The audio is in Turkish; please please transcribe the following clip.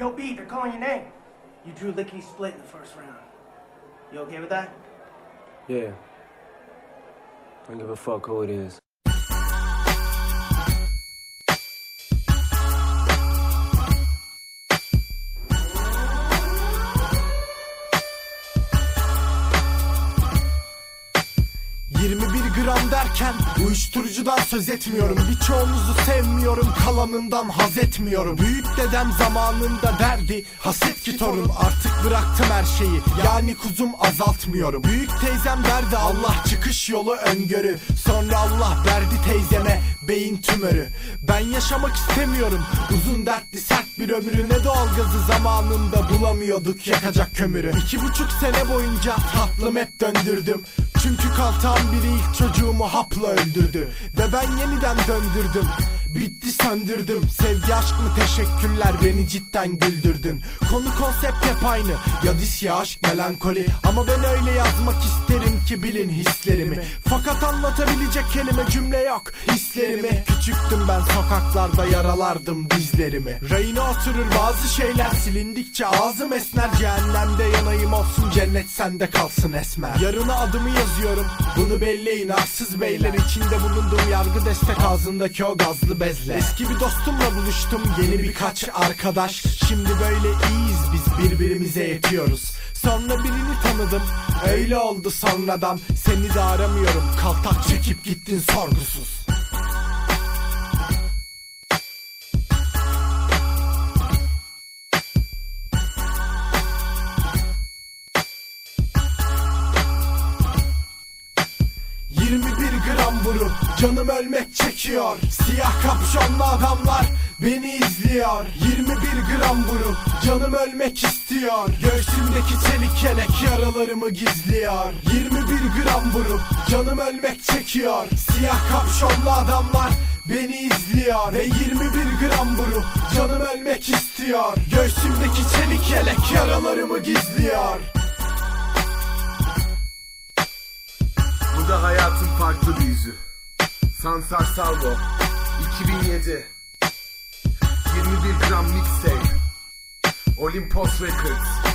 Yo, B, they're calling your name. You drew lickety split in the first round. You okay with that? Yeah. I Don't give a fuck who it is. ...21 gram derken uyuşturucudan söz etmiyorum. Birçoğunuzu sevmiyorum kalanından haz etmiyorum. Büyük dedem zamanında derdi haset ki torun Artık bıraktım her şeyi. Yani kuzum azaltmıyorum. Büyük teyzem derdi Allah çıkış yolu öngörü. Sonra Allah verdi teyzeme beyin tümörü. Ben yaşamak istemiyorum. Uzun dertli sert bir ömrü. Ne doğalgazı zamanında bulamıyorduk yakacak kömürü. İki buçuk sene boyunca tatlım hep döndürdüm çünkü kaltağın biri ilk çocuğumu hapla öldürdü. Ve ben yeniden döndürdüm Bitti söndürdüm. Sevgi aşk mı teşekkürler beni cidden güldürdün. Konu konsept hep aynı. Ya dis ya aşk melankoli. Ama ben öyle yazmak isterim ki bilin hislerimi. Fakat anlatabilecek kelime cümle yok Hislerimi. Küçüktüm ben sokaklarda yaralardım dizlerimi. Rayına oturur bazı şeyler silindikçe ağzım esner. Cehennemde yanayım olsun cennet sende kalsın esmer. Yarına adımı yazıyorum bunu belleyin arsız beyler. İçinde bulunduğum yargı destek ağzındaki o gazlı bezle. Eski bir dostumla buluştum yeni birkaç arkadaş. Şimdi böyle iyiyiz biz birbirimize yetiyoruz. Sonra birini tanıdım öyle oldu sonradan. Seni de aramıyorum kaltak çekip gittin sorgusuz ...21 gram vurup canım ölmek çekiyor. Siyah kapşonlu adamlar beni izliyor. 21 gram vurup canım ölmek istiyor. Göğsümdeki çelik yelek yaralarımı gizliyor. 21 gram vurup canım ölmek çekiyor. Siyah kapşonlu adamlar beni izliyor. Ve 21 gram vurup canım ölmek istiyor. Göğsümdeki çelik yelek yaralarımı gizliyor da hayatın farklı bir yüzü. Sansar Salvo 2007 21 gram mixtape. Olympus Records